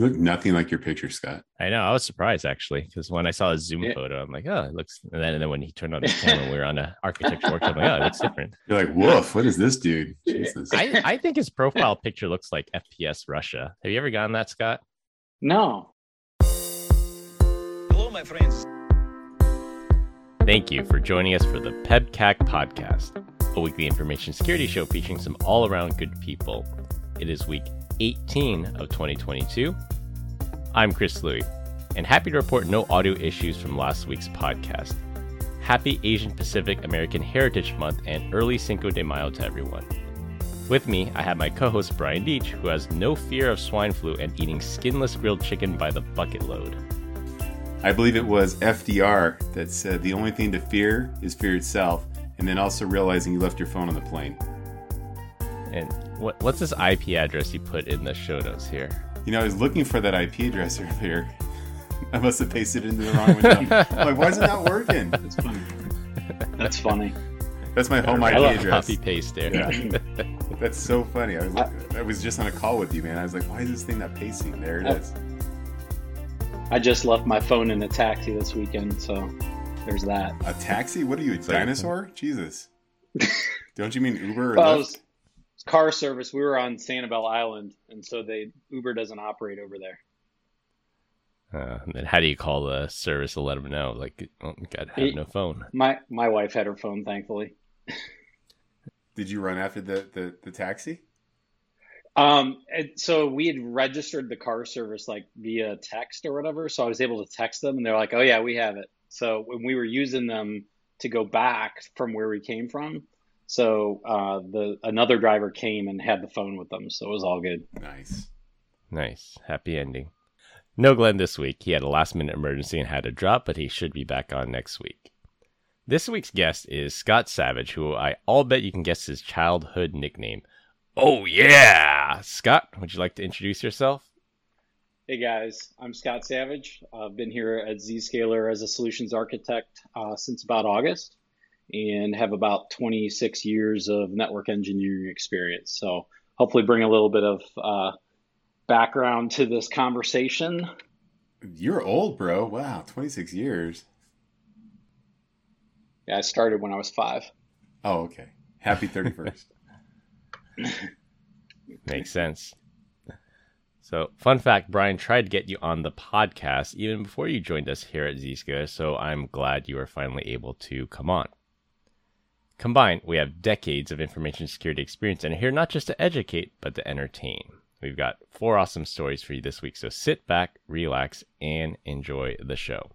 You look nothing like your picture, Scott. I know. I was surprised actually because when I saw a Zoom Yeah. photo, I'm like, oh, it looks. And then, and then when he turned on his camera, we were on an architecture workshop. I'm like, oh, it looks different. You're like, woof, what is this dude? Jesus. I, I think his profile picture looks like FPS Russia. Have you ever gotten that, Scott? No. Hello, my friends. Thank you for joining us for the PEBCAK podcast, a weekly information security show featuring some all around good people. It is week 18 of 2022. I'm Chris Louie, and happy to report no audio issues from last week's podcast. Happy Asian Pacific American Heritage Month and early Cinco de Mayo to everyone. With me, I have my co host Brian Deitch, who has no fear of swine flu and eating skinless grilled chicken by the bucket load. I believe it was FDR that said the only thing to fear is fear itself, and then also realizing you left your phone on the plane. And what, what's this IP address you put in the show notes here? You know, I was looking for that IP address earlier. I must have pasted it into the wrong window. I'm like, why isn't that working? That's funny. That's funny. That's my home I IP love address. Copy paste there. Yeah. That's so funny. I was I was just on a call with you, man. I was like, why is this thing not pasting? There it Oh. is. I just left my phone in a taxi this weekend, so there's that. A taxi? What are you, a dinosaur? Jesus. Don't you mean Uber or Well, it Lyft? Was car service. We were on Sanibel Island, and so they Uber doesn't operate over there. Uh, and then how do you call the service to let them know? Like, oh, God, I have It- no phone. My my wife had her phone, thankfully. Did you run after the, the, the taxi? Um, and so we had registered the car service like via text or whatever. So I was able to text them, and they're like, "Oh yeah, we have it." So when we were using them to go back from where we came from, so uh, the another driver came and had the phone with them, so it was all good. Nice. Nice. Happy ending. No Glenn this week. He had a last minute emergency and had to drop, but he should be back on next week. This week's guest is Scott Savage, who I all bet you can guess his childhood nickname. Oh, yeah! Scott, would you like to introduce yourself? Hey guys, I'm Scott Savage. I've been here at Zscaler as a solutions architect uh, since about August, and have about 26 years of network engineering experience. So hopefully, bring a little bit of uh, background to this conversation. You're old, bro. Wow, 26 years. Yeah, I started when I was five. Oh, okay. Happy 31st. Makes sense. So, fun fact Brian tried to get you on the podcast even before you joined us here at Zscaler, so I'm glad you were finally able to come on. Combined, we have decades of information security experience and are here not just to educate, but to entertain. We've got four awesome stories for you this week, so sit back, relax, and enjoy the show.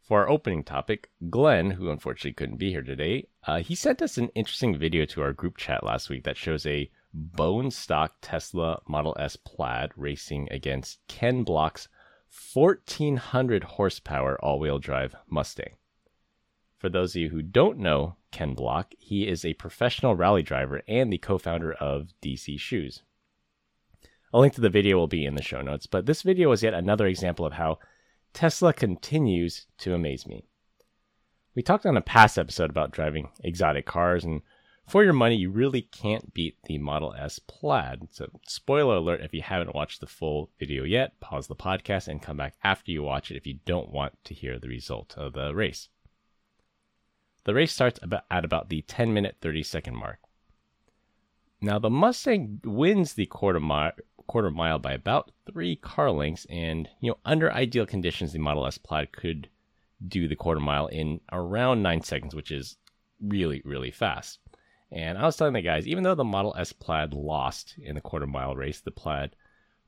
For our opening topic, Glenn, who unfortunately couldn't be here today, uh, he sent us an interesting video to our group chat last week that shows a bone stock Tesla Model S Plaid racing against Ken Block's 1400 horsepower all wheel drive Mustang. For those of you who don't know Ken Block, he is a professional rally driver and the co founder of DC Shoes. A link to the video will be in the show notes, but this video is yet another example of how Tesla continues to amaze me. We talked on a past episode about driving exotic cars, and for your money, you really can't beat the Model S Plaid. So, spoiler alert if you haven't watched the full video yet, pause the podcast and come back after you watch it if you don't want to hear the result of the race. The race starts about, at about the 10 minute 30 second mark. Now, the Mustang wins the quarter mile, quarter mile by about three car lengths, and you know, under ideal conditions, the Model S Plaid could do the quarter mile in around nine seconds, which is really, really fast. And I was telling the guys, even though the Model S Plaid lost in the quarter mile race, the Plaid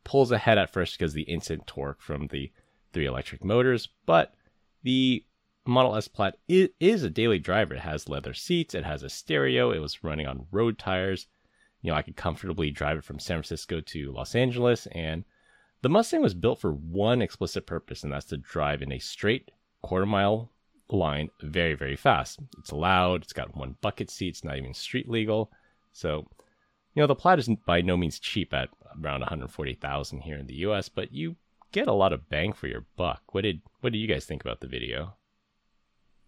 pulls ahead at first because the instant torque from the three electric motors, but the Model S Plaid is a daily driver. It has leather seats, it has a stereo, it was running on road tires. You know, I could comfortably drive it from San Francisco to Los Angeles, and the Mustang was built for one explicit purpose, and that's to drive in a straight quarter mile line very, very fast. It's loud, it's got one bucket seat, it's not even street legal. So, you know, the Plaid is by no means cheap at around 140,000 here in the US, but you get a lot of bang for your buck. What did what did you guys think about the video?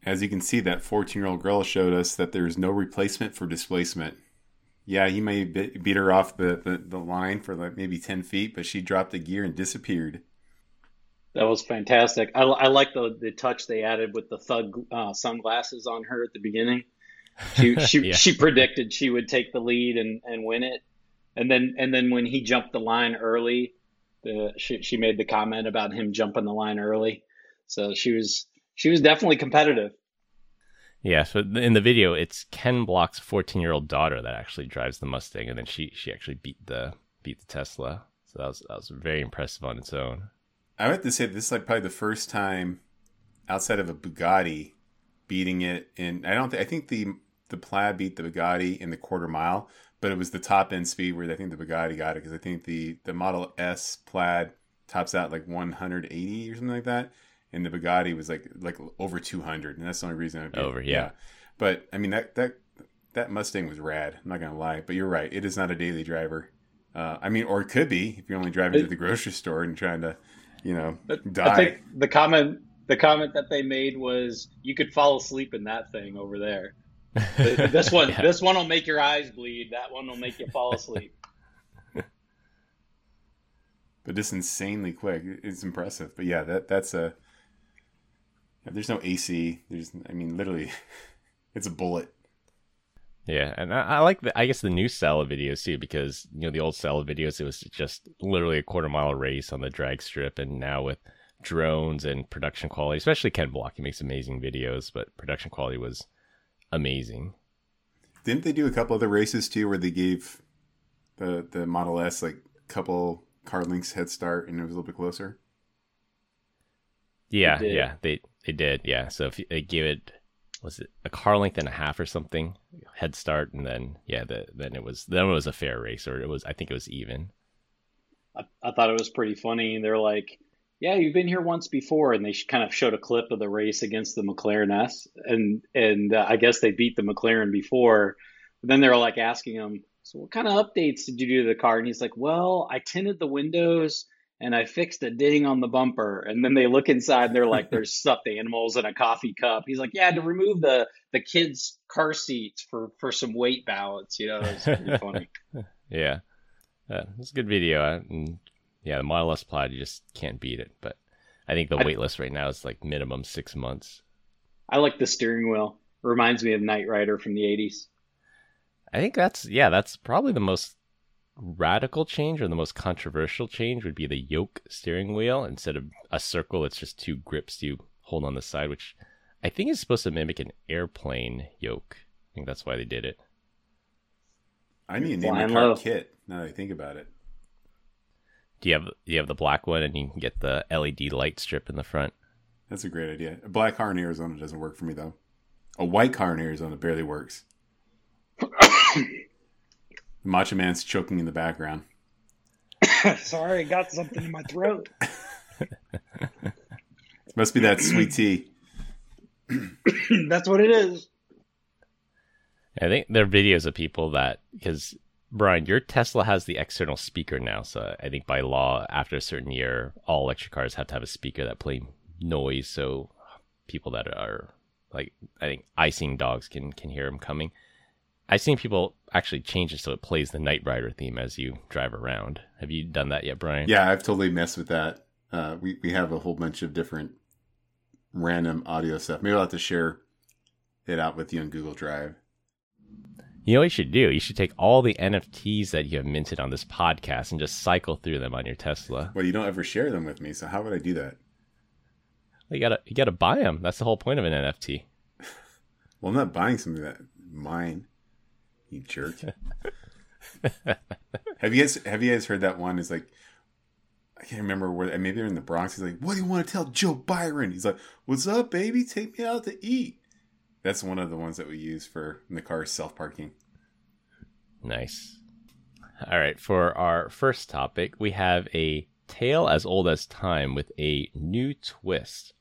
As you can see, that 14 year old girl showed us that there's no replacement for displacement. Yeah, he may beat her off the, the, the line for like maybe 10 feet, but she dropped the gear and disappeared. That was fantastic. I, I like the, the touch they added with the thug uh, sunglasses on her at the beginning. She she, Yeah. she predicted she would take the lead and, and win it, and then and then when he jumped the line early, the she she made the comment about him jumping the line early. So she was she was definitely competitive. Yeah, so in the video, it's Ken Block's 14 year old daughter that actually drives the Mustang, and then she she actually beat the beat the Tesla. So that was that was very impressive on its own. I would have to say this is like probably the first time outside of a Bugatti beating it in I don't think I think the the Plaid beat the Bugatti in the quarter mile, but it was the top end speed where I think the Bugatti got it because I think the the Model S Plaid tops out like 180 or something like that, and the Bugatti was like like over 200, and that's the only reason I beat it. Over, yeah. But I mean that that that Mustang was rad. I'm not gonna lie, but you're right. It is not a daily driver. Uh, I mean, or it could be if you're only driving to the grocery store and trying to, you know, die. I think the comment the comment that they made was you could fall asleep in that thing over there. This one Yeah. this one will make your eyes bleed. That one will make you fall asleep. but just insanely quick. It's impressive. But yeah, that that's a. yeah, there's no AC. There's, I mean, literally, it's a bullet. Yeah, and I, I like the I guess the new Sala videos too because you know the old Sala videos it was just literally a quarter mile race on the drag strip, and now with drones and production quality, especially Ken Block, he makes amazing videos, but production quality was amazing. Didn't they do a couple other races too, where they gave the the Model S like a couple car links head start, and it was a little bit closer? Yeah, did. yeah, they they did. Yeah, so if they gave it was it a car length and a half or something head start, and then yeah, the, then it was then it was a fair race, or it was I think it was even. I, I thought it was pretty funny. They're like, "Yeah, you've been here once before," and they kind of showed a clip of the race against the McLaren S, and and uh, I guess they beat the McLaren before. But then they're like asking him, "So what kind of updates did you do to the car?" And he's like, "Well, I tinted the windows." And I fixed a ding on the bumper, and then they look inside. and They're like, "There's stuffed animals and a coffee cup." He's like, "Yeah, to remove the the kids' car seats for for some weight balance." You know, it's pretty funny. Yeah, uh, it's a good video. uh, And yeah, the Model S Plaid you just can't beat it. But I think the I- wait list right now is like minimum six months. I like the steering wheel. Reminds me of Knight Rider from the '80s. I think that's yeah, that's probably the most radical change or the most controversial change would be the yoke steering wheel instead of a circle. It's just two grips you hold on the side, which I think is supposed to mimic an airplane yoke. I think that's why they did it. I need to name my car low. Kit. Now that I think about it, Do you have do you have the black one and you can get the LED light strip in the front? that's a great idea. A black car in Arizona doesn't work for me though. A white car in Arizona barely works. The Macho Man's choking in the background. Sorry, I got something in my throat. Must be that sweet tea. That's what it is. I think there are videos of people that because Brian, your Tesla has the external speaker now, so I think by law, after a certain year, all electric cars have to have a speaker that play noise, so people that are like I think icing dogs can can hear them coming. I've seen people actually change it so it plays the Knight Rider theme as you drive around. Have you done that yet, Brian? Yeah, I've totally messed with that. Uh, we we have a whole bunch of different random audio stuff. Maybe I'll have to share it out with you on Google Drive. You know what you should do? You should take all the NFTs that you have minted on this podcast and just cycle through them on your Tesla. Well, you don't ever share them with me, so how would I do that? You gotta you gotta buy them. That's the whole point of an NFT. Well, I'm not buying something that mine. You jerk. have you guys have you guys heard that one? Is like I can't remember where. Maybe they're in the Bronx. He's like, "What do you want to tell Joe Byron?" He's like, "What's up, baby? Take me out to eat." That's one of the ones that we use for in the car self parking. Nice. All right, for our first topic, we have a tale as old as time with a new twist.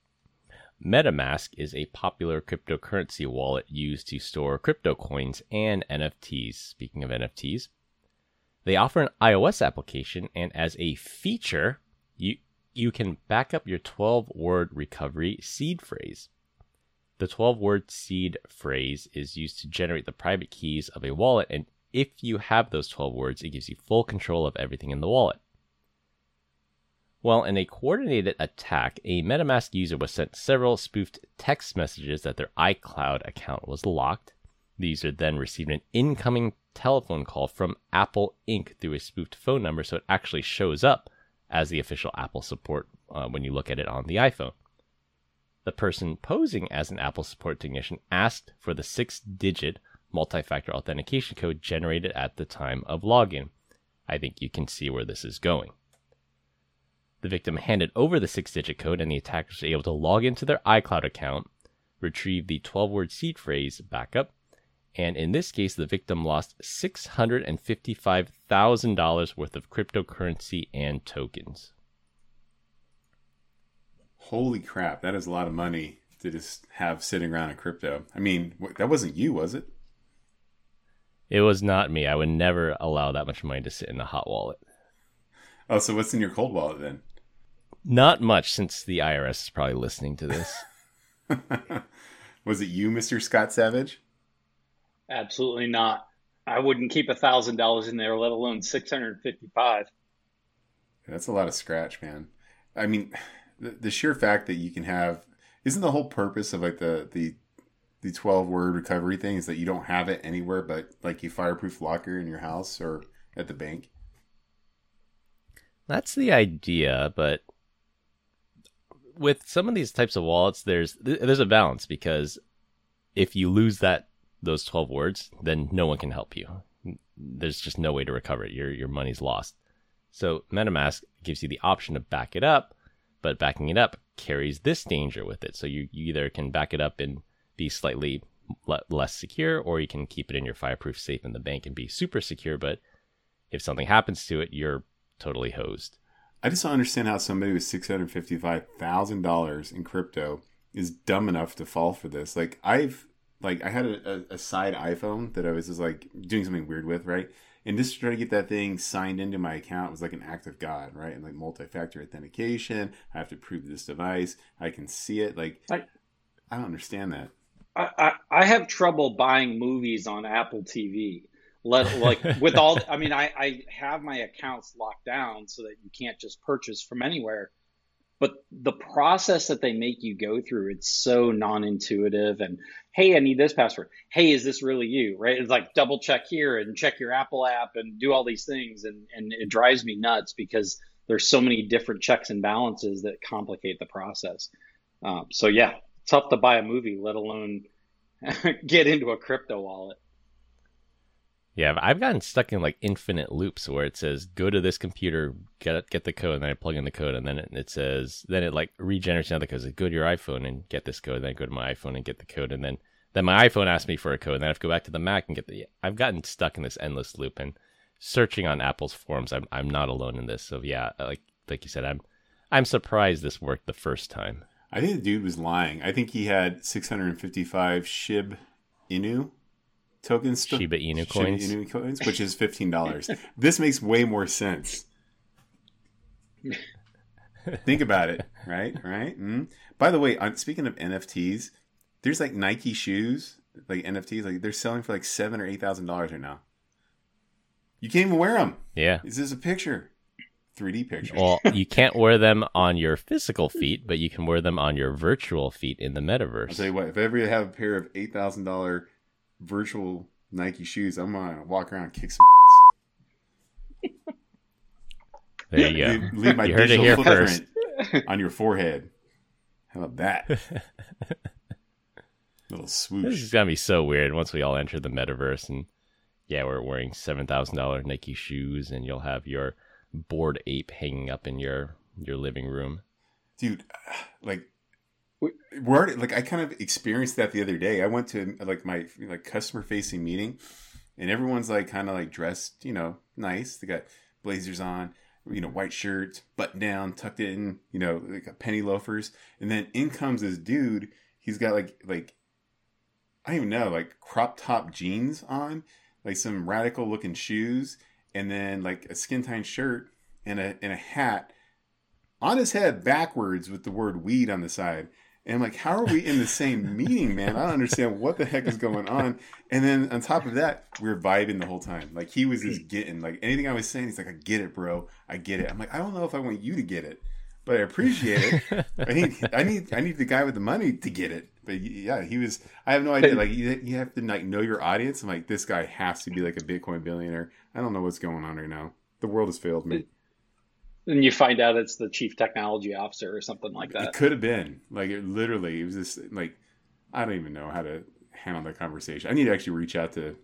MetaMask is a popular cryptocurrency wallet used to store crypto coins and NFTs. Speaking of NFTs, they offer an iOS application, and as a feature, you you can back up your 12 word recovery seed phrase. The 12 word seed phrase is used to generate the private keys of a wallet and if you have those 12 words, it gives you full control of everything in the wallet. Well, in a coordinated attack, a MetaMask user was sent several spoofed text messages that their iCloud account was locked. The user then received an incoming telephone call from Apple Inc. through a spoofed phone number, so it actually shows up as the official Apple support uh, when you look at it on the iPhone. The person posing as an Apple support technician asked for the six digit multi factor authentication code generated at the time of login. I think you can see where this is going. The victim handed over the six digit code, and the attackers were able to log into their iCloud account, retrieve the 12 word seed phrase backup, and in this case, the victim lost $655,000 worth of cryptocurrency and tokens. Holy crap, that is a lot of money to just have sitting around in crypto. I mean, that wasn't you, was it? It was not me. I would never allow that much money to sit in a hot wallet. Oh, so what's in your cold wallet then? Not much, since the IRS is probably listening to this. was it you, Mr. Scott Savage? Absolutely not. I wouldn't keep a thousand dollars in there, let alone six hundred fifty-five. That's a lot of scratch, man. I mean, the, the sheer fact that you can have isn't the whole purpose of like the the the 12 word recovery thing is that you don't have it anywhere but like a fireproof locker in your house or at the bank that's the idea but with some of these types of wallets there's there's a balance because if you lose that those 12 words then no one can help you there's just no way to recover it your your money's lost so metamask gives you the option to back it up but backing it up carries this danger with it. So you, you either can back it up and be slightly le- less secure, or you can keep it in your fireproof safe in the bank and be super secure. But if something happens to it, you're totally hosed. I just don't understand how somebody with six hundred fifty-five thousand dollars in crypto is dumb enough to fall for this. Like I've like I had a, a, side iPhone that I was just like doing something weird with, right? and just to try to get that thing signed into my account was like an act of God, right? And like multi-factor authentication. I have to prove this device. I can see it. Like I, I don't understand that. I, I, I have trouble buying movies on Apple TV. Let like with all I mean I, I have my accounts locked down so that you can't just purchase from anywhere. But the process that they make you go through it's so non-intuitive and hey i need this password. Hey is this really you? Right? It's like double check here and check your apple app and do all these things. And, and it drives me nuts because there's so many different checks and balances that complicate the process. Um, so yeah tough to buy a movie let alone get into a crypto wallet yeah, I've gotten stuck in like infinite loops where it says go to this computer, get get the code, and then I plug in the code, and then it, it says then it like regenerates another code. Like, go to your iPhone and get this code, and then I go to my iPhone and get the code, and then then my iPhone asks me for a code, and then I have to go back to the Mac and get the. I've gotten stuck in this endless loop, and searching on Apple's forums, I'm I'm not alone in this. So yeah, like like you said, I'm I'm surprised this worked the first time. I think the dude was lying. I think he had 655 Shiba Inu tokens, Shiba Inu coins, Shiba Inu coins, which is fifteen dollars. this makes way more sense. Think about it, right? Right. Mm-hmm. By the way, I'm, speaking of NFTs, there's like Nike shoes, like NFTs, like they're selling for like seven or eight thousand dollars right now. You can't even wear them. Yeah, this is a picture. 3D picture. Well, you can't wear them on your physical feet, but you can wear them on your virtual feet in the metaverse. I'll tell you what, if I ever have a pair of eight thousand dollar virtual Nike shoes, I'm gonna walk around and kick some. there you go. Leave, leave my you it here first. on your forehead. How about that? Little swoosh. This is gonna be so weird once we all enter the metaverse and yeah, we're wearing seven thousand dollar Nike shoes, and you'll have your bored ape hanging up in your your living room. Dude, like we're like I kind of experienced that the other day. I went to like my like customer facing meeting, and everyone's like kind of like dressed, you know, nice. They got blazers on, you know, white shirts, button down, tucked in, you know, like penny loafers, and then in comes this dude. He's got like like I don't even know, like crop top jeans on, like some radical looking shoes, and then like a skin tight shirt and a and a hat on his head backwards with the word weed on the side And I'm like, how are we in the same meeting, man? I don't understand what the heck is going on. And then on top of that, we are vibing the whole time. Like he was just getting like anything I was saying. He's like, I get it, bro. I get it. I'm like, I don't know if I want you to get it, but I appreciate it. I need, I need, I need the guy with the money to get it. But yeah, he was. I have no idea. Like you, you have to like know your audience. I'm like, this guy has to be like a Bitcoin billionaire. I don't know what's going on right now. The world has failed me. And you find out it's the chief technology officer or something like that. It could have been like it literally. It was just like I don't even know how to handle that conversation. I need to actually reach out to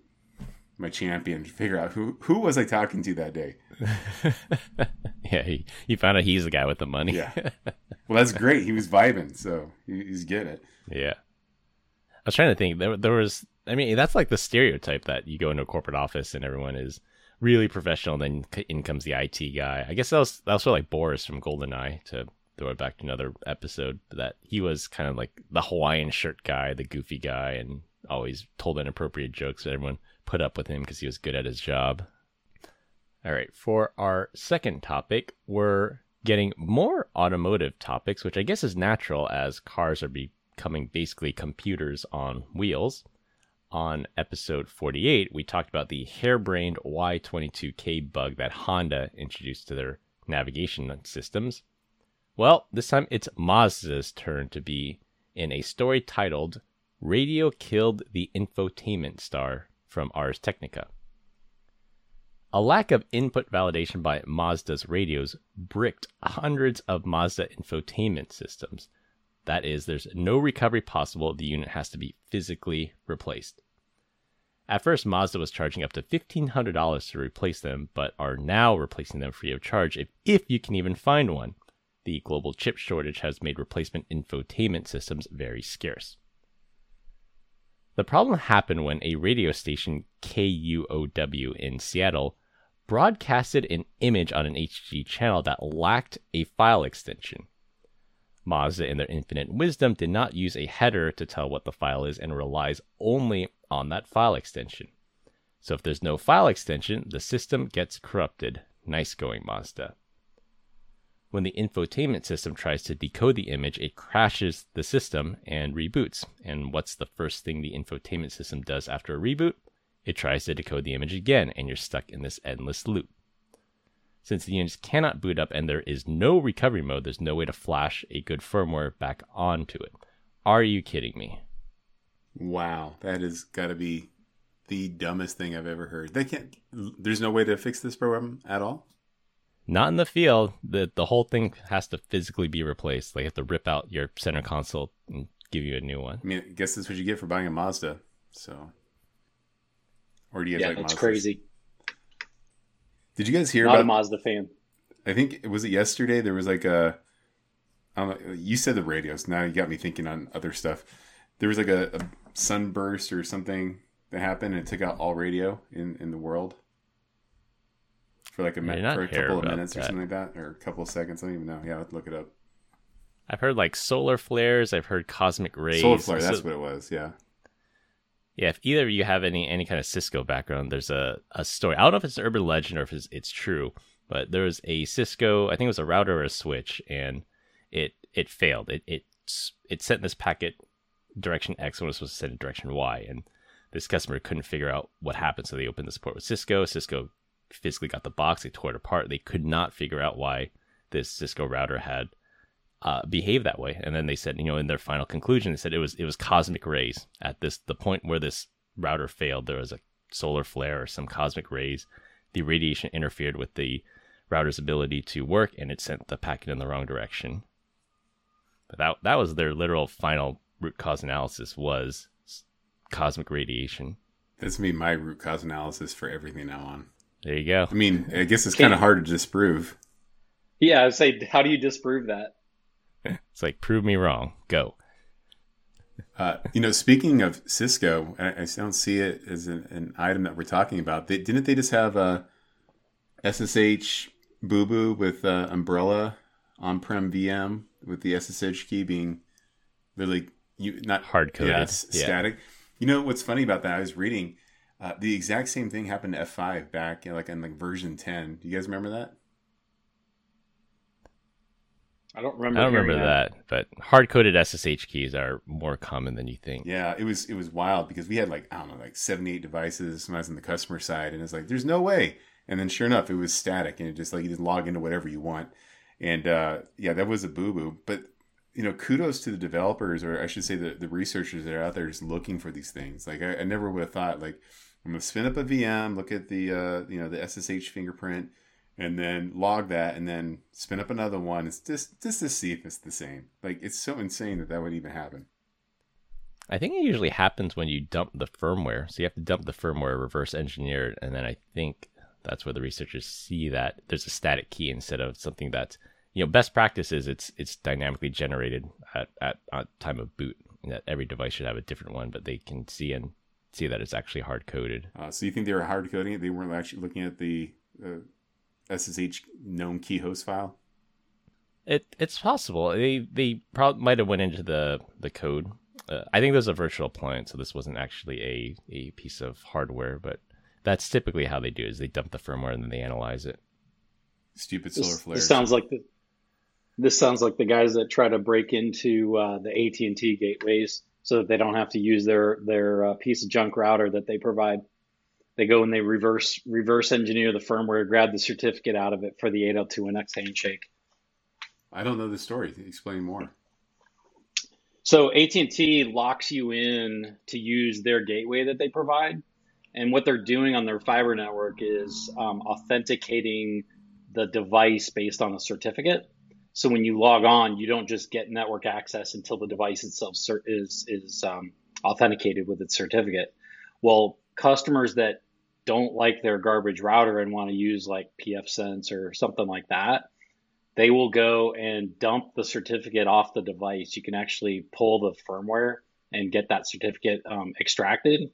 my champion to figure out who who was I talking to that day. yeah, he, he found out he's the guy with the money. yeah, well that's great. He was vibing, so he, he's getting it. Yeah, I was trying to think. There, there was. I mean, that's like the stereotype that you go into a corporate office and everyone is really professional. Then in comes the IT guy. I guess that was that was sort of like Boris from GoldenEye to throw it back to another episode. That he was kind of like the Hawaiian shirt guy, the goofy guy, and always told inappropriate jokes. Everyone put up with him because he was good at his job. All right, for our second topic, we're getting more automotive topics, which I guess is natural as cars are becoming basically computers on wheels on episode 48, we talked about the harebrained Y22K bug that Honda introduced to their navigation systems. Well, this time it's Mazda's turn to be in a story titled Radio Killed the Infotainment Star from Ars Technica. A lack of input validation by Mazda's radios bricked hundreds of Mazda infotainment systems, that is, there's no recovery possible. The unit has to be physically replaced. At first, Mazda was charging up to $1,500 to replace them, but are now replacing them free of charge if, if you can even find one. The global chip shortage has made replacement infotainment systems very scarce. The problem happened when a radio station, KUOW in Seattle, broadcasted an image on an HD channel that lacked a file extension. Mazda, in their infinite wisdom, did not use a header to tell what the file is and relies only on that file extension. So if there's no file extension, the system gets corrupted. Nice going, Mazda. When the infotainment system tries to decode the image, it crashes the system and reboots. And what's the first thing the infotainment system does after a reboot? It tries to decode the image again, and you're stuck in this endless loop. Since the units cannot boot up and there is no recovery mode, there's no way to flash a good firmware back onto it. Are you kidding me? Wow, that has got to be the dumbest thing I've ever heard. They can't. There's no way to fix this program at all. Not in the field. the The whole thing has to physically be replaced. They have to rip out your center console and give you a new one. I mean, I guess that's what you get for buying a Mazda. So, or do you guys yeah, like it's Mazdas? crazy. Did you guys hear Not about a Mazda fan? I think was it yesterday. There was like a. I don't know, you said the radios. Now you got me thinking on other stuff. There was like a, a sunburst or something that happened, and it took out all radio in in the world for like a, for a couple of minutes that. or something like that, or a couple of seconds. I don't even know. Yeah, let's look it up. I've heard like solar flares. I've heard cosmic rays. Solar flare. That's what it was. Yeah. Yeah, if either of you have any any kind of Cisco background, there's a, a story. I don't know if it's an urban legend or if it's, it's true, but there was a Cisco, I think it was a router or a switch, and it it failed. It it it sent this packet direction X when it was supposed to send it direction Y, and this customer couldn't figure out what happened. So they opened the support with Cisco. Cisco physically got the box. They tore it apart. They could not figure out why this Cisco router had uh, behave that way. And then they said, you know, in their final conclusion, they said it was it was cosmic rays. At this the point where this router failed, there was a solar flare or some cosmic rays. The radiation interfered with the router's ability to work, and it sent the packet in the wrong direction. But that that was their literal final root cause analysis was cosmic radiation. That's me my root cause analysis for everything now on. There you go. I mean, I guess it's kind of hard to disprove. Yeah, I would say, how do you disprove that? it's like prove me wrong. Go. Uh, you know, speaking of Cisco, I, I don't see it as an, an, item that we're talking about. They, didn't they just have a SSH boo boo with uh, Umbrella on prem VM with the SSH key being really you not hard coded, yeah, yeah, static. You know what's funny about that? I was reading uh, the exact same thing happened to F5 back, you know, like in like version 10. Do you guys remember that? I don't remember. I don't remember hearing that, but hard coded SSH keys are more common than you think. Yeah, it was it was wild because we had like I don't know like seventy eight devices when I was on the customer side, and it's like there's no way. And then sure enough, it was static, and it just like you just log into whatever you want. And uh, yeah, that was a boo boo. But you know, kudos to the developers, or I should say the the researchers that are out there just looking for these things. Like I, I never would have thought like I'm gonna spin up a VM, look at the uh, you know the SSH fingerprint and then log that and then spin up another one. It's just just to see if it's the same. Like it's so insane that that would even happen. I think it usually happens when you dump the firmware. So you have to dump the firmware, reverse engineer it, and then I think that's where the researchers see that there's a static key instead of something that's you know best practice is it's it's dynamically generated at at, at time of boot. That every device should have a different one, but they can see and see that it's actually hard coded. Uh, so you think they were hard coding it? They weren't actually looking at the uh, SSH known key host file. It it's possible they they probably might have went into the the code. Uh, I think there's a virtual appliance, so this wasn't actually a a piece of hardware, but that's typically how they do it, is they dump the firmware and then they analyze it. Stupid solar This, flares. this sounds like the this sounds like the guys that try to break into uh, the AT and T gateways so that they don't have to use their their uh, piece of junk router that they provide. They go and they reverse reverse engineer the firmware, grab the certificate out of it for the 802.1x handshake. I don't know the story. Explain more. So AT&T locks you in to use their gateway that they provide, and what they're doing on their fiber network is um, authenticating the device based on a certificate. So when you log on, you don't just get network access until the device itself cer- is is um, authenticated with its certificate. Well, customers that don't like their garbage router and want to use like pfSense or something like that, they will go and dump the certificate off the device. You can actually pull the firmware and get that certificate um, extracted.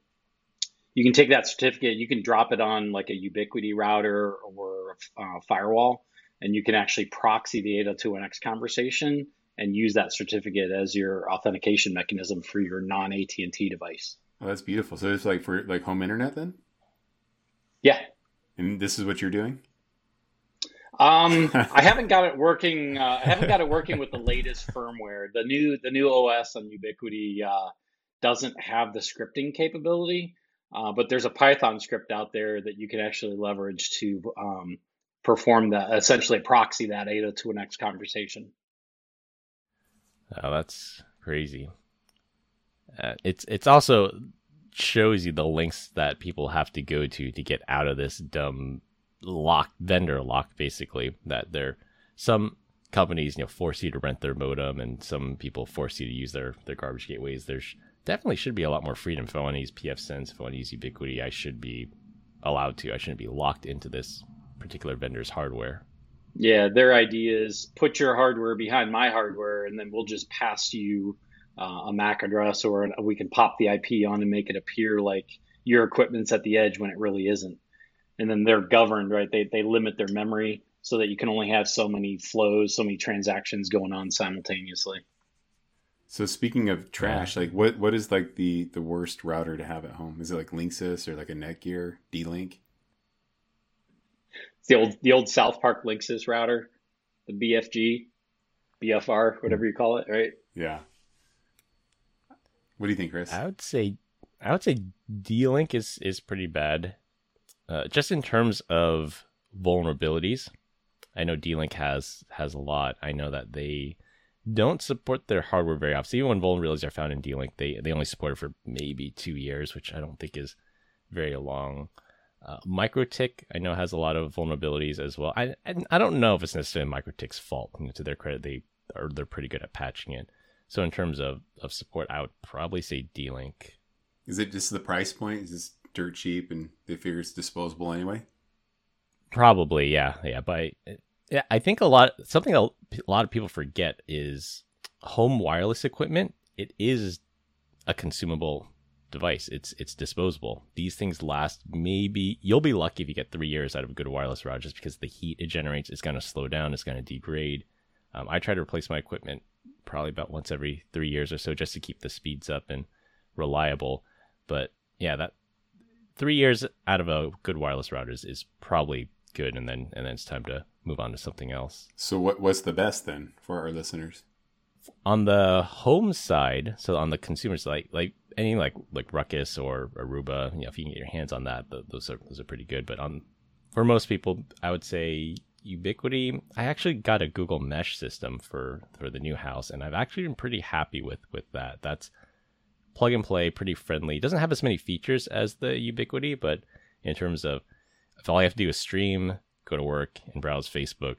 You can take that certificate, you can drop it on like a Ubiquiti router or uh, firewall, and you can actually proxy the 802.1x conversation and use that certificate as your authentication mechanism for your non AT&T device. Oh, that's beautiful. So it's like for like home internet then, Yeah, and this is what you're doing. Um, I haven't got it working. Uh, I haven't got it working with the latest firmware. The new the new OS on Ubiquiti uh, doesn't have the scripting capability, uh, but there's a Python script out there that you can actually leverage to um, perform that essentially proxy that 802.1x conversation. Oh, that's crazy. Uh, it's it's also shows you the links that people have to go to to get out of this dumb lock vendor lock basically that they're some companies you know force you to rent their modem and some people force you to use their their garbage gateways. There's definitely should be a lot more freedom. If i want to use pfsense if i want to use ubiquiti i should be allowed to. I shouldn't be locked into this particular vendor's hardware. Yeah, their idea is put your hardware behind my hardware, and then we'll just pass you uh, a MAC address, or an, we can pop the IP on and make it appear like your equipment's at the edge when it really isn't. And then they're governed, right? They they limit their memory so that you can only have so many flows, so many transactions going on simultaneously. So speaking of trash, like what what is like the the worst router to have at home? Is it like Linksys or like a Netgear, D-Link? It's the old the old South Park Linksys router, the BFG, BFR, whatever you call it, right? Yeah. What do you think, Chris? I would say I would say D-Link is is pretty bad. Uh, just in terms of vulnerabilities, I know D-Link has has a lot. I know that they don't support their hardware very often. So even when vulnerabilities are found in D-Link, they they only support it for maybe two years, which I don't think is very long. Uh, MikroTik, I know has a lot of vulnerabilities as well. I I, don't know if it's necessarily MikroTik's fault. You know, to their credit, they are they're pretty good at patching it. So in terms of, of support, I would probably say D-Link. Is it just the price point? Is this dirt cheap and they figure it's disposable anyway? Probably, yeah, yeah. But yeah, I think a lot something a lot of people forget is home wireless equipment. It is a consumable device. It's it's disposable. These things last maybe you'll be lucky if you get three years out of a good wireless router, just because the heat it generates is going to slow down. It's going to degrade. Um, I try to replace my equipment probably about once every three years or so, just to keep the speeds up and reliable. But yeah, that three years out of a good wireless router is, is probably good, and then and then it's time to move on to something else. So what what's the best then for our listeners? On the home side, so on the consumer side, like any like like Ruckus or Aruba, you know, if you can get your hands on that, those are those are pretty good. But on for most people, I would say Ubiquiti. I actually got a Google Mesh system for for the new house, and I've actually been pretty happy with with that. That's plug and play, pretty friendly. It doesn't have as many features as the Ubiquiti, but in terms of if all you have to do is stream, go to work, and browse Facebook,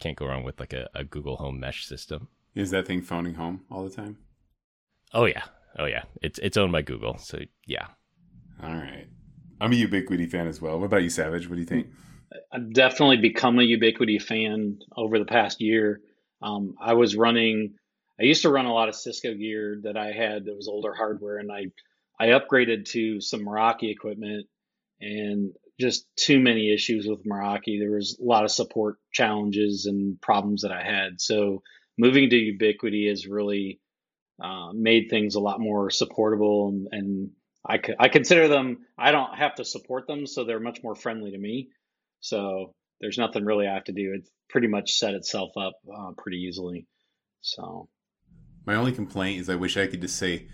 can't go wrong with like a, a Google Home Mesh system. Is that thing phoning home all the time? Oh yeah, oh yeah. It's it's owned by Google, so yeah. All right. I'm a Ubiquiti fan as well. What about you, Savage? What do you think? I've definitely become a Ubiquiti fan over the past year. Um, I was running, I used to run a lot of Cisco gear that I had that was older hardware, and I I upgraded to some Meraki equipment, and just too many issues with Meraki. There was a lot of support challenges and problems that I had. So moving to Ubiquiti has really uh, made things a lot more supportable and, and I, I consider them i don't have to support them so they're much more friendly to me so there's nothing really i have to do. It's pretty much set itself up uh, pretty easily. So. My only complaint is i wish i could just say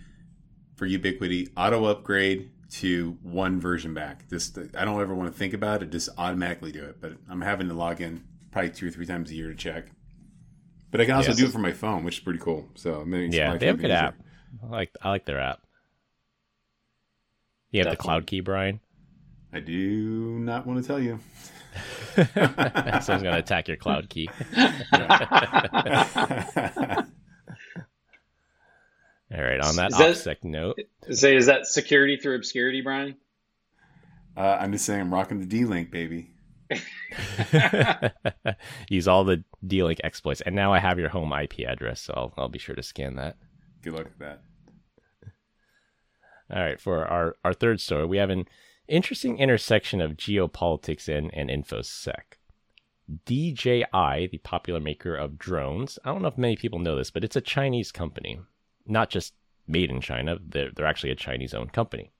for Ubiquiti auto upgrade to one version back. Just i don't ever want to think about it just automatically do it but i'm having to log in probably two or three times a year to check. But i can also do it from my phone which is pretty cool. So yeah they have a good app. I like i like their app. You have Definitely. the cloud key, Brian? I do not want to tell you. Someone's going to attack your cloud key. All right. On that, that OPSEC note, say is that security through obscurity, Brian? Uh, I'm just saying, I'm rocking the D-Link, baby. Use all the D-Link exploits, and now I have your home IP address, so I'll, I'll be sure to scan that. Good luck with that. All right, for our, our third story, we have an interesting intersection of geopolitics and, and InfoSec. DJI, the popular maker of drones, I don't know if many people know this, but it's a Chinese company. Not just made in China, they're, they're actually a Chinese owned company.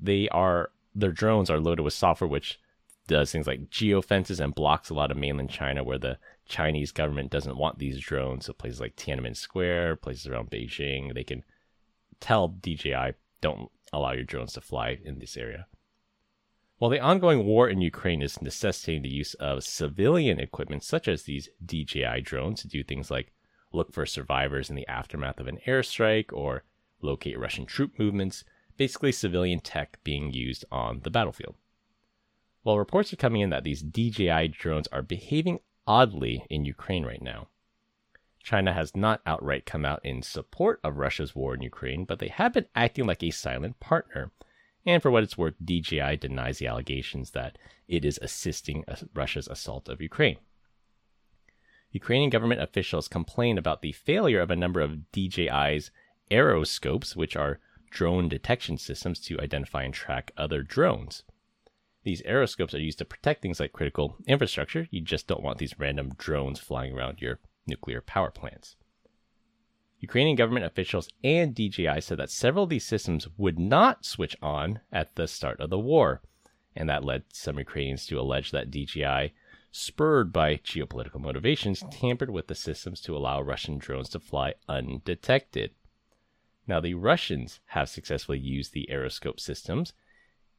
They are their drones are loaded with software which does things like geofences and blocks a lot of mainland China where the Chinese government doesn't want these drones. So places like Tiananmen Square, places around Beijing, they can tell DJI don't allow your drones to fly in this area. While the ongoing war in Ukraine is necessitating the use of civilian equipment such as these DJI drones to do things like look for survivors in the aftermath of an airstrike or locate Russian troop movements, basically civilian tech being used on the battlefield. While reports are coming in that these DJI drones are behaving oddly in Ukraine right now, China has not outright come out in support of Russia's war in Ukraine, but they have been acting like a silent partner. And for what it's worth, DJI denies the allegations that it is assisting Russia's assault of Ukraine. Ukrainian government officials complain about the failure of a number of DJI's aeroscopes, which are drone detection systems to identify and track other drones. These aeroscopes are used to protect things like critical infrastructure. You just don't want these random drones flying around your nuclear power plants. Ukrainian government officials and DJI said that several of these systems would not switch on at the start of the war, and that led some Ukrainians to allege that DJI, spurred by geopolitical motivations, tampered with the systems to allow Russian drones to fly undetected. Now, the Russians have successfully used the aeroscope systems,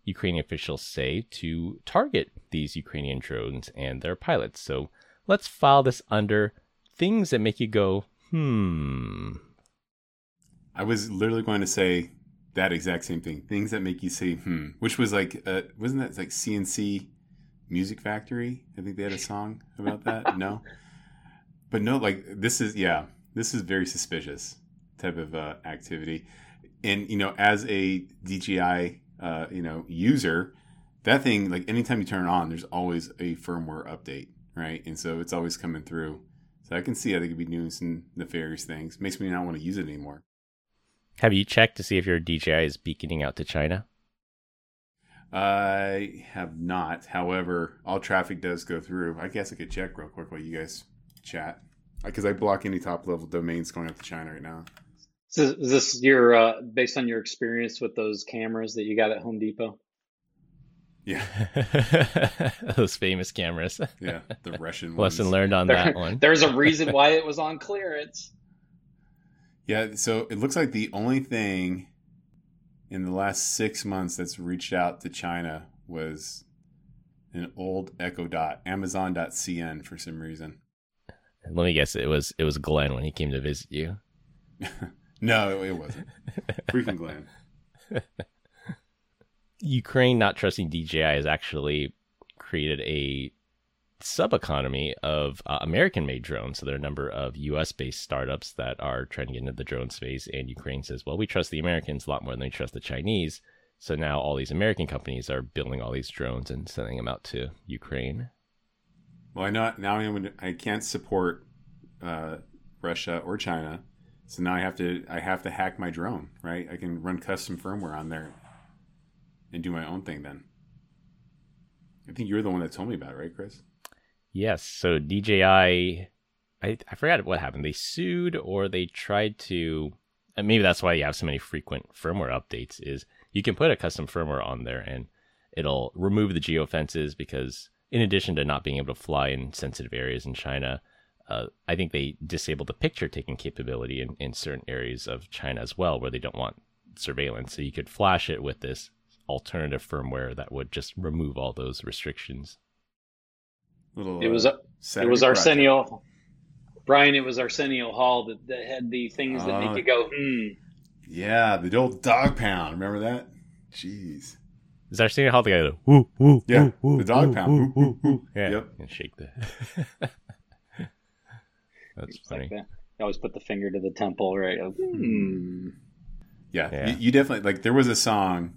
Ukrainian officials say, to target these Ukrainian drones and their pilots. So let's file this under things that make you go, hmm. I was literally going to say that exact same thing. Things that make you say, hmm, which was like, uh, wasn't that like C+C Music Factory? I think they had a song about that. no? But no, like, this is, yeah, this is very suspicious type of uh, activity. And, you know, as a DJI, uh, you know, user, that thing, like, anytime you turn it on, there's always a firmware update, right? And so it's always coming through. So I can see how they could be doing some nefarious things. Makes me not want to use it anymore. Have you checked to see if your DJI is beaconing out to China? I have not. However, all traffic does go through. I guess I could check real quick while you guys chat, because I block any top level domains going up to China right now. So is this your uh, based on your experience with those cameras that you got at Home Depot? Yeah, Those famous cameras. yeah, the Russian Lesson ones. learned on There- that one. There's a reason why it was on clearance. Yeah, so it looks like the only thing in the last six months that's reached out to China was an old Echo Dot, Amazon.cn for some reason. Let me guess. It was it was Glenn when he came to visit you. No, it wasn't. Freaking Glenn. Ukraine not trusting DJI has actually created a sub economy of uh, American made drones. So there are a number of US based startups that are trying to get into the drone space. And Ukraine says, well, we trust the Americans a lot more than we trust the Chinese. So now all these American companies are building all these drones and sending them out to Ukraine. Well, I know now I can't support uh, Russia or China, so now I have to I have to hack my drone, right? I can run custom firmware on there and do my own thing. Then I think you're the one that told me about it, right, Chris? Yes. So DJI, I I forgot what happened. They sued or they tried to. And maybe that's why you have so many frequent firmware updates. Is you can put a custom firmware on there and it'll remove the geofences because in addition to not being able to fly in sensitive areas in China, uh, I think they disabled the picture taking capability in, in certain areas of China as well, where they don't want surveillance. So you could flash it with this alternative firmware that would just remove all those restrictions. Little. It was uh, it Saturday was project. Arsenio. Brian, it was Arsenio Hall that, that had the things that Oh. make you go, hmm. Yeah, the old dog pound. Remember that? Jeez. Is Arsenio Hall the guy that woo woo Yeah, woo, woo, the dog woo, pound. woo, Woo, woo, woo. Yeah, Yep. and shake the. That's It's like funny. that. You always put the finger to the temple, right? Like, hmm. Yeah, Yeah. You, you definitely like. There was a song,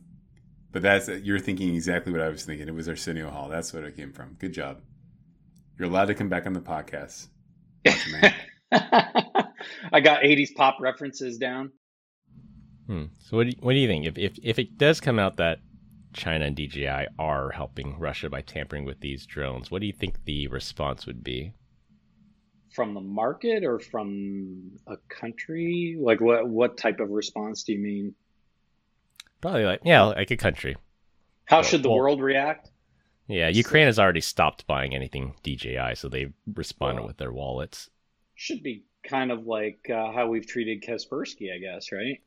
but that's you're thinking exactly what I was thinking. It was Arsenio Hall. That's what it came from. Good job. You're allowed to come back on the podcast. I got 80s pop references down. Hmm. So what do you, what do you think if, if if it does come out that China and DJI are helping Russia by tampering with these drones, what do you think the response would be? From the market or from a country? Like what what type of response do you mean? Probably like yeah, like a country. How Well- should the well- world react? Yeah, Ukraine has already stopped buying anything DJI, so they've responded Well- with their wallets. Should be kind of like uh, how we've treated Kaspersky, I guess, right?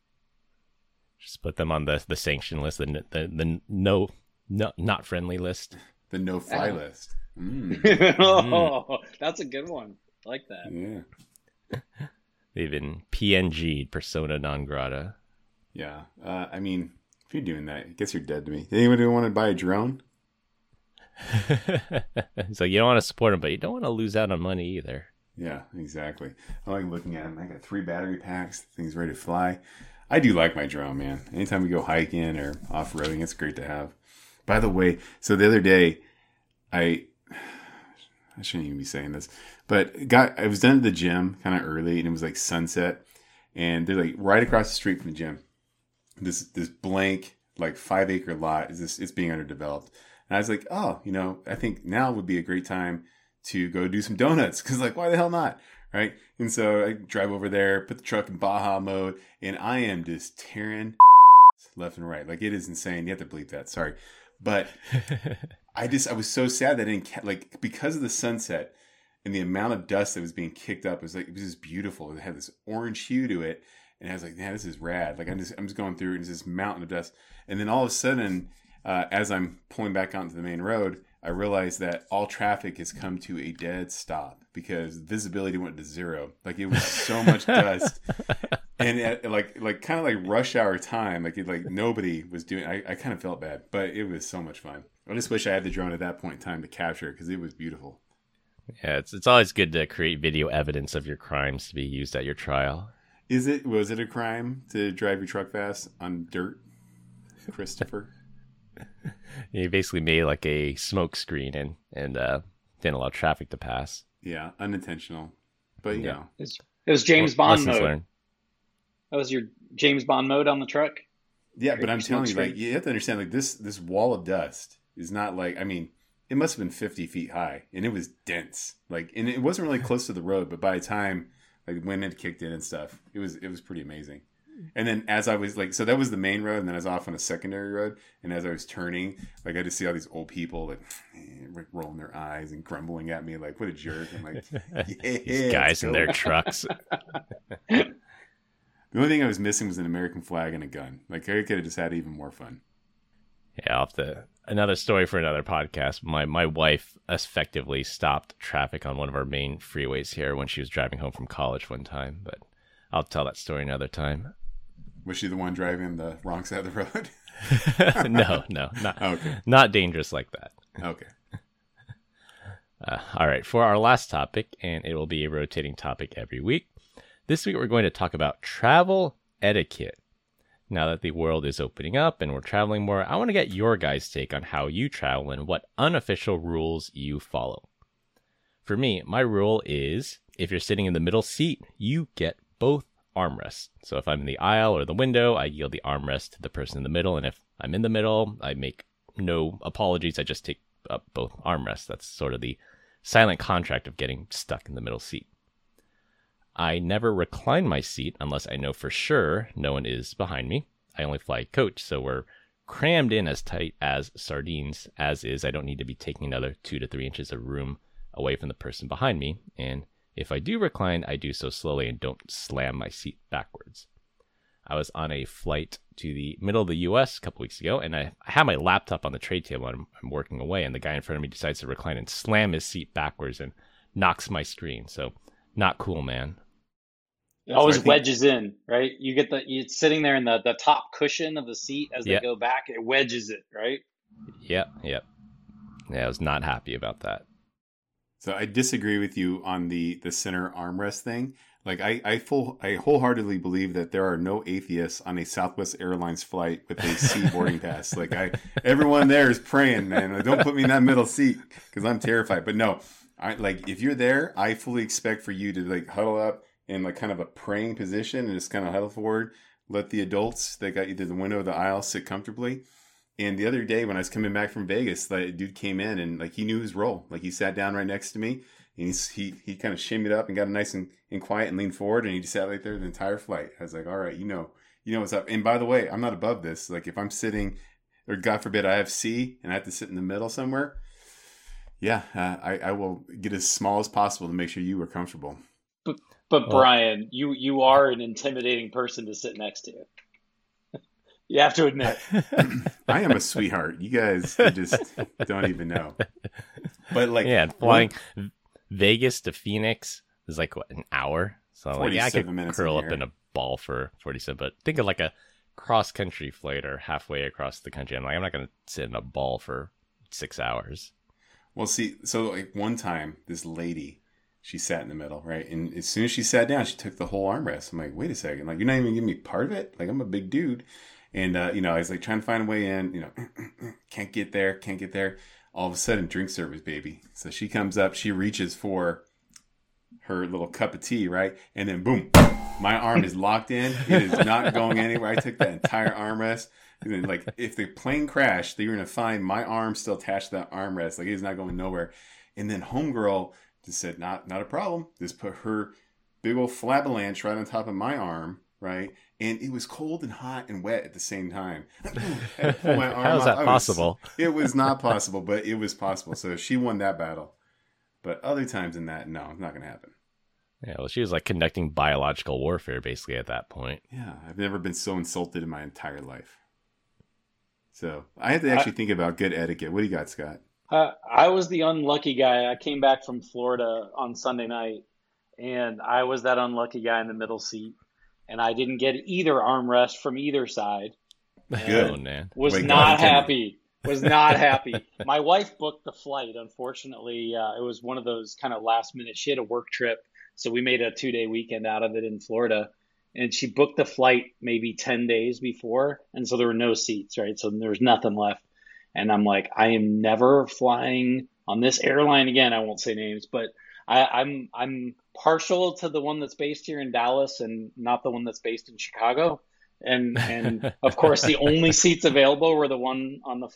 Just put them on the the sanction list, the the, the no, no not friendly list. The no fly Oh. list. Mm, oh, that's a good one. I like that. yeah, They've been PNG, persona non grata. yeah. Uh, I mean, if you're doing that, I guess you're dead to me. Anybody want to buy a drone? so you don't want to support them, but you don't want to lose out on money either. Yeah, exactly. I like looking at them. I got three battery packs. Things ready to fly. I do like my drone, man. Anytime we go hiking or off roading, it's great to have. By the way, so the other day, I I shouldn't even be saying this, but got I was done at the gym kind of early, and it was like sunset, and they're like right across the street from the gym. This this blank like five acre lot is this it's being underdeveloped, and I was like, oh, you know, I think now would be a great time to go do some donuts. Because like why the hell not right? And so i drive over there put the truck in baja mode and i am just tearing left and right. Like it is insane. You have to bleep that. Sorry. But i just i was so sad that i didn't ca- like because of the sunset and the amount of dust that was being kicked up it was like it was just beautiful. It had this orange hue to it and i was like man this is rad like i'm just i'm just going through and it's this mountain of dust and then all of a sudden uh, as i'm pulling back onto the main road I realized that all traffic has come to a dead stop because visibility went to zero. Like it was so much dust, and at, like like kind of like rush hour time. Like it, like nobody was doing. I, I kind of felt bad, but it was so much fun. I just wish I had the drone at that point in time to capture it because it was beautiful. Yeah, it's it's always good to create video evidence of your crimes to be used at your trial. Is it was it a crime to drive your truck fast on dirt, Christopher? You basically made like a smoke screen and and uh, didn't allow traffic to pass. yeah, unintentional, but you Yeah. know, It's, it was James Well, Bond lessons mode. learned. That was your James Bond mode on the truck. Yeah, but I'm telling you, smoke like you have to understand, like this this wall of dust is not like I mean, it must have been 50 feet high, and it was dense. Like, and it wasn't really close to the road, but by the time like wind had kicked in and stuff, it was it was pretty amazing. And then as I was like, so that was the main road, and then I was off on a secondary road. And as I was turning, like I just see all these old people like, like rolling their eyes and grumbling at me, like, "What a jerk!" I'm like, yeah, these guys in their trucks. the only thing I was missing was an American flag and a gun. Like I could have just had even more fun. Yeah, I'll have to another story for another podcast. My my wife effectively stopped traffic on one of our main freeways here when she was driving home from college one time, but I'll tell that story another time. Was she the one driving the wrong side of the road? no, no, not okay. not dangerous like that. Okay. Uh, all right, for our last topic, and it will be a rotating topic every week. This week, we're going to talk about travel etiquette. Now that the world is opening up and we're traveling more, I want to get your guys' take on how you travel and what unofficial rules you follow. For me, my rule is if you're sitting in the middle seat, you get both armrests. So if I'm in the aisle or the window, I yield the armrest to the person in the middle. And if I'm in the middle, I make no apologies. I just take up both armrests. That's sort of the silent contract of getting stuck in the middle seat. I never recline my seat unless I know for sure no one is behind me. I only fly coach, so we're crammed in as tight as sardines, as is. I don't need to be taking another two to three inches of room away from the person behind me. And if I do recline, I do so slowly and don't slam my seat backwards. I was on a flight to the middle of the US a couple weeks ago, and I, I had my laptop on the tray table and I'm, I'm working away, and the guy in front of me decides to recline and slam his seat backwards and knocks my screen. So, not cool, man. It always so think... wedges in, right? You get the it's sitting there in the, the top cushion of the seat as they yep. go back, it wedges it, right? Yep, yep. Yeah, I was not happy about that. So I disagree with you on the the center armrest thing. Like I I full I wholeheartedly believe that there are no atheists on a Southwest Airlines flight with a C boarding pass. Like I everyone there is praying, man. Like, don't put me in that middle seat because I'm terrified. But no, I like if you're there, I fully expect for you to like huddle up in like kind of a praying position and just kind of huddle forward. Let the adults that got you the window of the aisle sit comfortably. And the other day when I was coming back from Vegas, that dude came in and like he knew his role. Like he sat down right next to me and he's, he he kind of shimmied up and got nice and, and quiet and leaned forward and he just sat right there the entire flight. I was like, all right, you know, you know what's up. And by the way, I'm not above this. Like if I'm sitting, or God forbid, I have C and I have to sit in the middle somewhere. Yeah, uh, I I will get as small as possible to make sure you are comfortable. But but well, Brian, you you are an intimidating person to sit next to. you have to admit. I am a sweetheart. You guys just don't even know. But like, yeah, flying one, Vegas to Phoenix is like what an hour. So like, yeah, I could curl in up in a ball for forty-seven. But think of like a cross country flight or halfway across the country. I'm like, I'm not going to sit in a ball for six hours. Well, see, so like one time, this lady she sat in the middle, right? And as soon as she sat down, she took the whole armrest. I'm like, wait a second, like you're not even giving me part of it. Like I'm a big dude, and uh, you know, I was like trying to find a way in. You know, can't get there, can't get there. All of a sudden, drink service, baby. So she comes up, she reaches for her little cup of tea, right? And then boom, my arm is locked in. It is not going anywhere. I took that entire armrest. And then, like, if the plane crashed, they were gonna find my arm still attached to that armrest. Like, it's not going nowhere. And then homegirl just said, not not a problem. Just put her big old flabalanche right on top of my arm, right? And it was cold and hot and wet at the same time. How is that out. possible? Was, it was not possible, but it was possible. So she won that battle. But other times than that, no, it's not going to happen. Yeah, well, she was like conducting biological warfare basically at that point. Yeah, I've never been so insulted in my entire life. So I had to actually think about good etiquette. What do you got, Scott? Uh, I was the unlucky guy. I came back from Florida on Sunday night, and I was that unlucky guy in the middle seat, and I didn't get either armrest from either side. Good man. Was Wait, not happy. Was not happy. My wife booked the flight. Unfortunately, uh, it was one of those kind of last minute. She had a work trip, so we made a two day weekend out of it in Florida. And she booked the flight maybe ten days before, and so there were no seats, right? So there was nothing left and I'm like, I am never flying on this airline again. I won't say names, but I, I'm I'm partial to the one that's based here in Dallas and not the one that's based in Chicago. And and of course, the only seats available were the one on the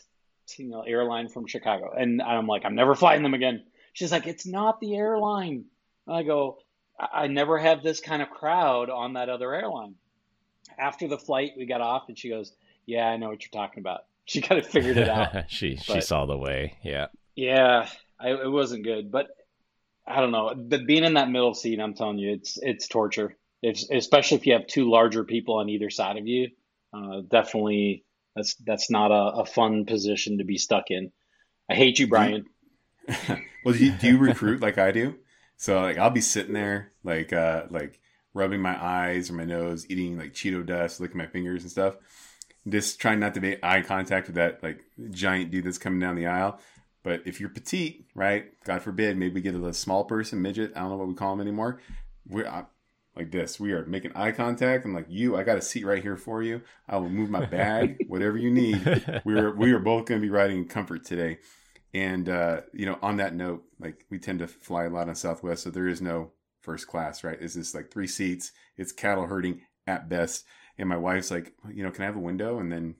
you know airline from Chicago. And I'm like, I'm never flying them again. She's like, it's not the airline. I go, I never have this kind of crowd on that other airline. after the flight, we got off, and she goes, "Yeah, I know what you're talking about." She kind of figured it out. she she saw the way. Yeah. Yeah, I, it wasn't good, but I don't know. But being in that middle seat, I'm telling you, it's it's torture. If, especially if you have two larger people on either side of you, uh, definitely that's that's not a, a fun position to be stuck in. I hate you, Brian. well, do you, do you recruit like I do? So like I'll be sitting there like uh like rubbing my eyes or my nose, eating like Cheeto dust, licking my fingers and stuff. Just trying not to make eye contact with that like giant dude that's coming down the aisle. But if you're petite, right? God forbid, maybe we get a little small person, midget. I don't know what we call them anymore. We're uh, like this. We are making eye contact. I'm like, you. I got a seat right here for you. I will move my bag, whatever you need. We are we are both going to be riding in comfort today. And uh, you know, on that note, like we tend to fly a lot on Southwest, so there is no first class, right? It's just like three seats. It's cattle herding at best. And my wife's like, you know, can I have a window? And then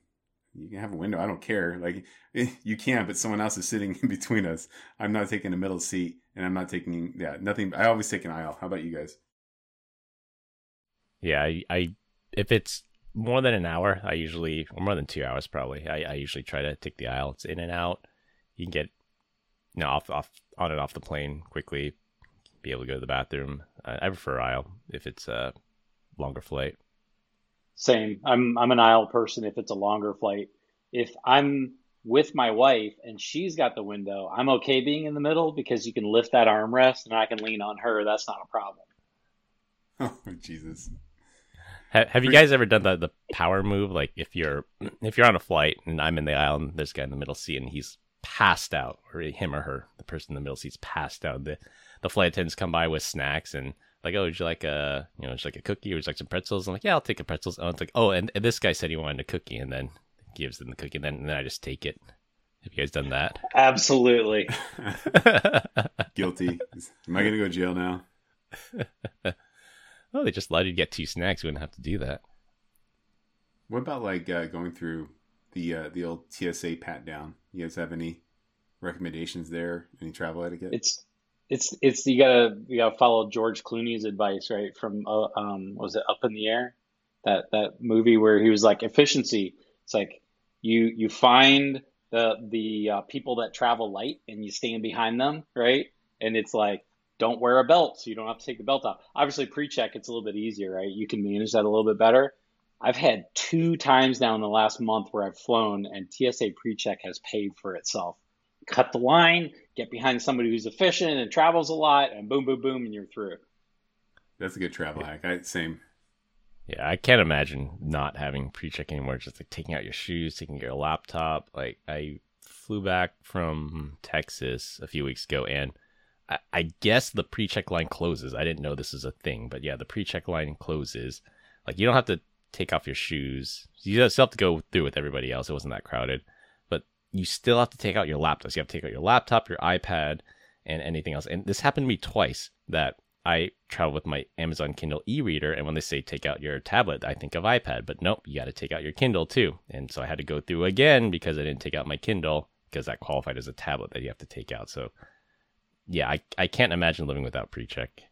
you can have a window. I don't care. Like you can, but someone else is sitting in between us. I'm not taking a middle seat, and I'm not taking yeah nothing. I always take an aisle. How about you guys? Yeah, I, I if it's more than an hour, I usually or more than two hours probably. I, I usually try to take the aisle. It's in and out. You can get you know off off on and off the plane quickly. Be able to go to the bathroom. I, I prefer aisle if it's a longer flight. Same. I'm I'm an aisle person if it's a longer flight. If I'm with my wife and she's got the window, I'm okay being in the middle because you can lift that armrest and I can lean on her. That's not a problem. Oh Jesus! Have, have you guys ever done the the power move? Like if you're if you're on a flight and I'm in the aisle and there's a guy in the middle seat and he's passed out, or him or her, the person in the middle seat's passed out. The the flight attendants come by with snacks and like, oh, would you like a you know, would you like a cookie or would you like some pretzels? I'm like, yeah, I'll take a pretzels. Oh, it's like, oh, and, and this guy said he wanted a cookie, and then gives them the cookie, and then and then I just take it. Have you guys done that? Absolutely. Guilty. Am I gonna go to jail now? oh, they just allowed you to get two snacks. You wouldn't have to do that. What about like uh, going through the uh, the old TSA pat down? You guys have any recommendations there? Any travel etiquette? It's it's it's you gotta you gotta follow George Clooney's advice, right? From uh, um was it Up in the Air? That that movie where he was like efficiency. It's like you you find the the uh, people that travel light and you stand behind them, right? And it's like don't wear a belt so you don't have to take the belt off. Obviously pre-check it's a little bit easier, right? You can manage that a little bit better. I've had two times now in the last month where I've flown and TSA pre-check has paid for itself. Cut the line, get behind somebody who's efficient and travels a lot, and boom, boom, boom, and you're through. That's a good travel hack. I, same. Yeah, I can't imagine not having pre-check anymore. Just like taking out your shoes, taking your laptop. Like I flew back from Texas a few weeks ago, and I, I guess the pre-check line closes. I didn't know this is a thing, but yeah, the pre-check line closes. Like you don't have to take off your shoes. You still have to go through with everybody else. It wasn't that crowded, but you still have to take out your laptop. So you have to take out your laptop, your iPad, and anything else. And this happened to me twice. That I travel with my Amazon Kindle e-reader, and when they say take out your tablet, I think of iPad. But nope, you got to take out your Kindle too. And so I had to go through again because I didn't take out my Kindle because that qualified as a tablet that you have to take out. So yeah, I I can't imagine living without pre-check.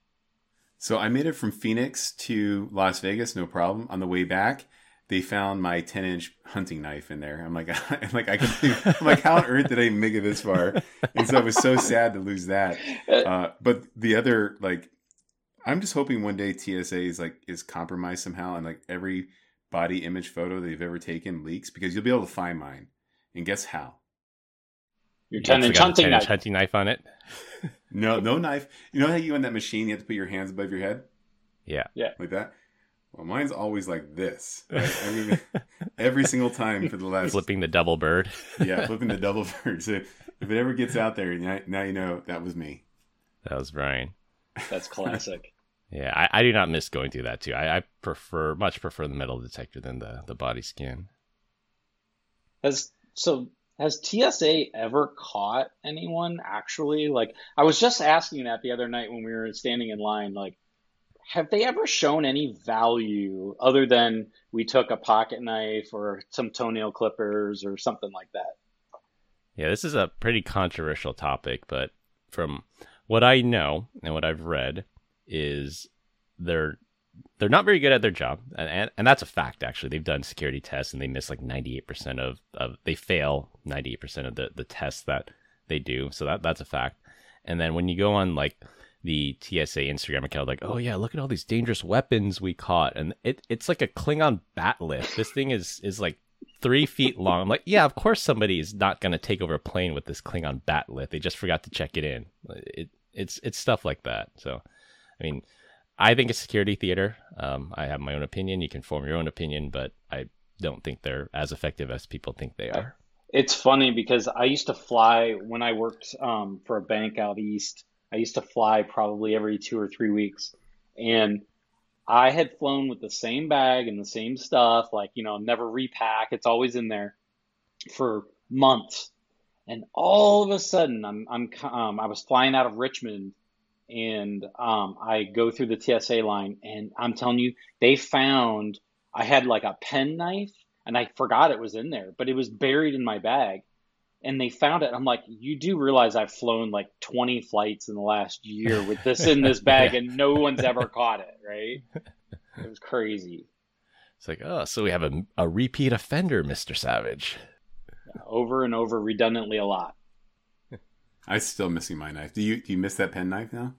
So I made it from Phoenix to Las Vegas, no problem. On the way back, they found my 10 inch hunting knife in there. I'm like, I'm like, I can, I'm like, how on earth did I make it this far? And so I was so sad to lose that. Uh, but the other, like, I'm just hoping one day TSA is like is compromised somehow, and like every body image photo they've ever taken leaks because you'll be able to find mine. And guess how? Your You 10 inch hunting knife. hunting knife on it. No, no knife. You know how you on that machine, you have to put your hands above your head Yeah. Yeah. Like that. Well, mine's always like this. right? I mean, every single time for the last Flipping the double bird. yeah, flipping the double bird. So if it ever gets out there, now, now you know that was me. That was Brian. That's classic. Yeah, I, I do not miss going through that too. I, I prefer much prefer the metal detector than the, the body scan. Has so has TSA ever caught anyone actually? Like I was just asking that the other night when we were standing in line. Like, have they ever shown any value other than we took a pocket knife or some toenail clippers or something like that? Yeah, this is a pretty controversial topic, but from what I know and what I've read is they're they're not very good at their job, and, and, and that's a fact. Actually, they've done security tests and they miss like ninety eight percent of of they fail ninety eight percent of the the tests that they do. So that that's a fact. And then when you go on like the TSA Instagram account, like, oh yeah, look at all these dangerous weapons we caught, and it it's like a Klingon bat'leth. This thing is is like three feet long. I'm like, yeah, of course somebody is not to take over a plane with this Klingon bat'leth. They just forgot to check it in. It it's it's stuff like that. So, I mean, I think it's security theater. Um, I have my own opinion. You can form your own opinion, but I don't think they're as effective as people think they are. It's funny because I used to fly when I worked um, for a bank out east. I used to fly probably every two or three weeks, and I had flown with the same bag and the same stuff, like, you know, never repack. It's always in there for months. And all of a sudden, I'm, I'm, um, I was flying out of Richmond and um, I go through the TSA line and I'm telling you, they found, I had like a pen knife and I forgot it was in there, but it was buried in my bag and they found it. I'm like, you do realize I've flown like 20 flights in the last year with this in this bag, yeah. and no one's ever caught it, right? It was crazy. It's like, oh, so we have a, a repeat offender, Mr. Savage. Over and over, redundantly a lot. I'm still missing my knife. Do you do you miss that pen knife now?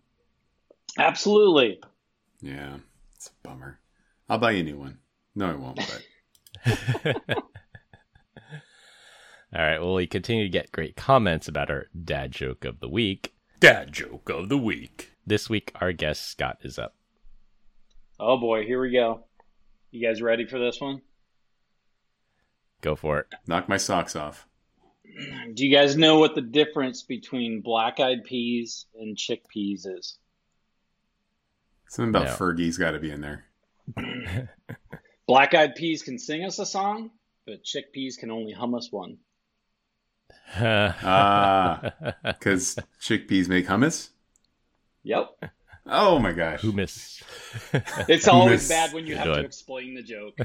Absolutely. Yeah, it's a bummer. I'll buy you a new one. No, I won't. But All right. Well, we continue to get great comments about our dad joke of the week. Dad joke of the week. This week, our guest Scott is up. Oh boy, here we go. You guys ready for this one? Go for it. Knock my socks off. Do you guys know what the difference between black eyed peas and chickpeas is? Something about no. Fergie's got to be in there. black eyed peas can sing us a song, but chickpeas can only hum us one. Ah, because chickpeas make hummus. Yep. Oh my gosh. Hummus. it's always bad when you have to explain the joke.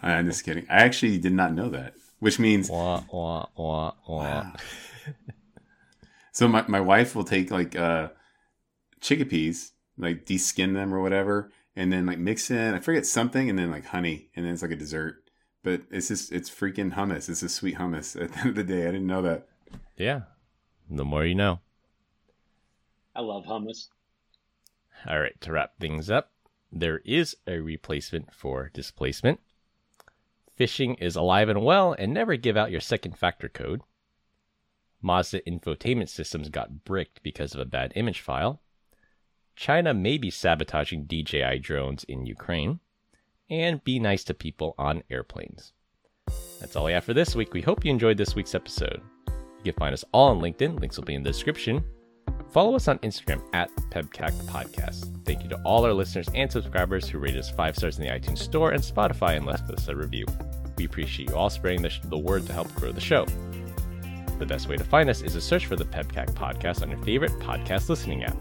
I'm just kidding. I actually did not know that, which means. Wah, wah, wah, wow. so my, my wife will take like uh, chickpeas, like deskin them or whatever, and then like mix in, I forget something, and then like honey, and then it's like a dessert but it's just it's freaking hummus. It's a sweet hummus. At the end of the day, I didn't know that. Yeah, the more you know. I love hummus. All right, to wrap things up, there is a replacement for displacement. Phishing is alive and well, and never give out your second factor code. Mazda infotainment systems got bricked because of a bad image file. China may be sabotaging DJI drones in Ukraine and be nice to people on airplanes. That's all we have for this week. We hope you enjoyed this week's episode. You can find us all on LinkedIn, links will be in the description. Follow us on Instagram at PEBCAK Podcast. Thank you to all our listeners and subscribers who rated us five stars in the iTunes Store and Spotify and left us a review. We appreciate you all spreading the, sh- the word to help grow the show. The best way to find us is to search for the PEBCAK Podcast on your favorite podcast listening app.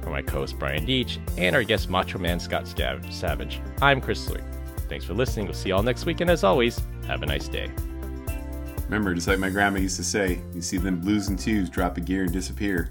For my co host Brian Deitch and our guest Macho Man Scott Savage, I'm Chris Lee. Thanks for listening. We'll see you all next week, and as always, have a nice day. Remember, just like my grandma used to say, you see them blues and twos drop a gear and disappear.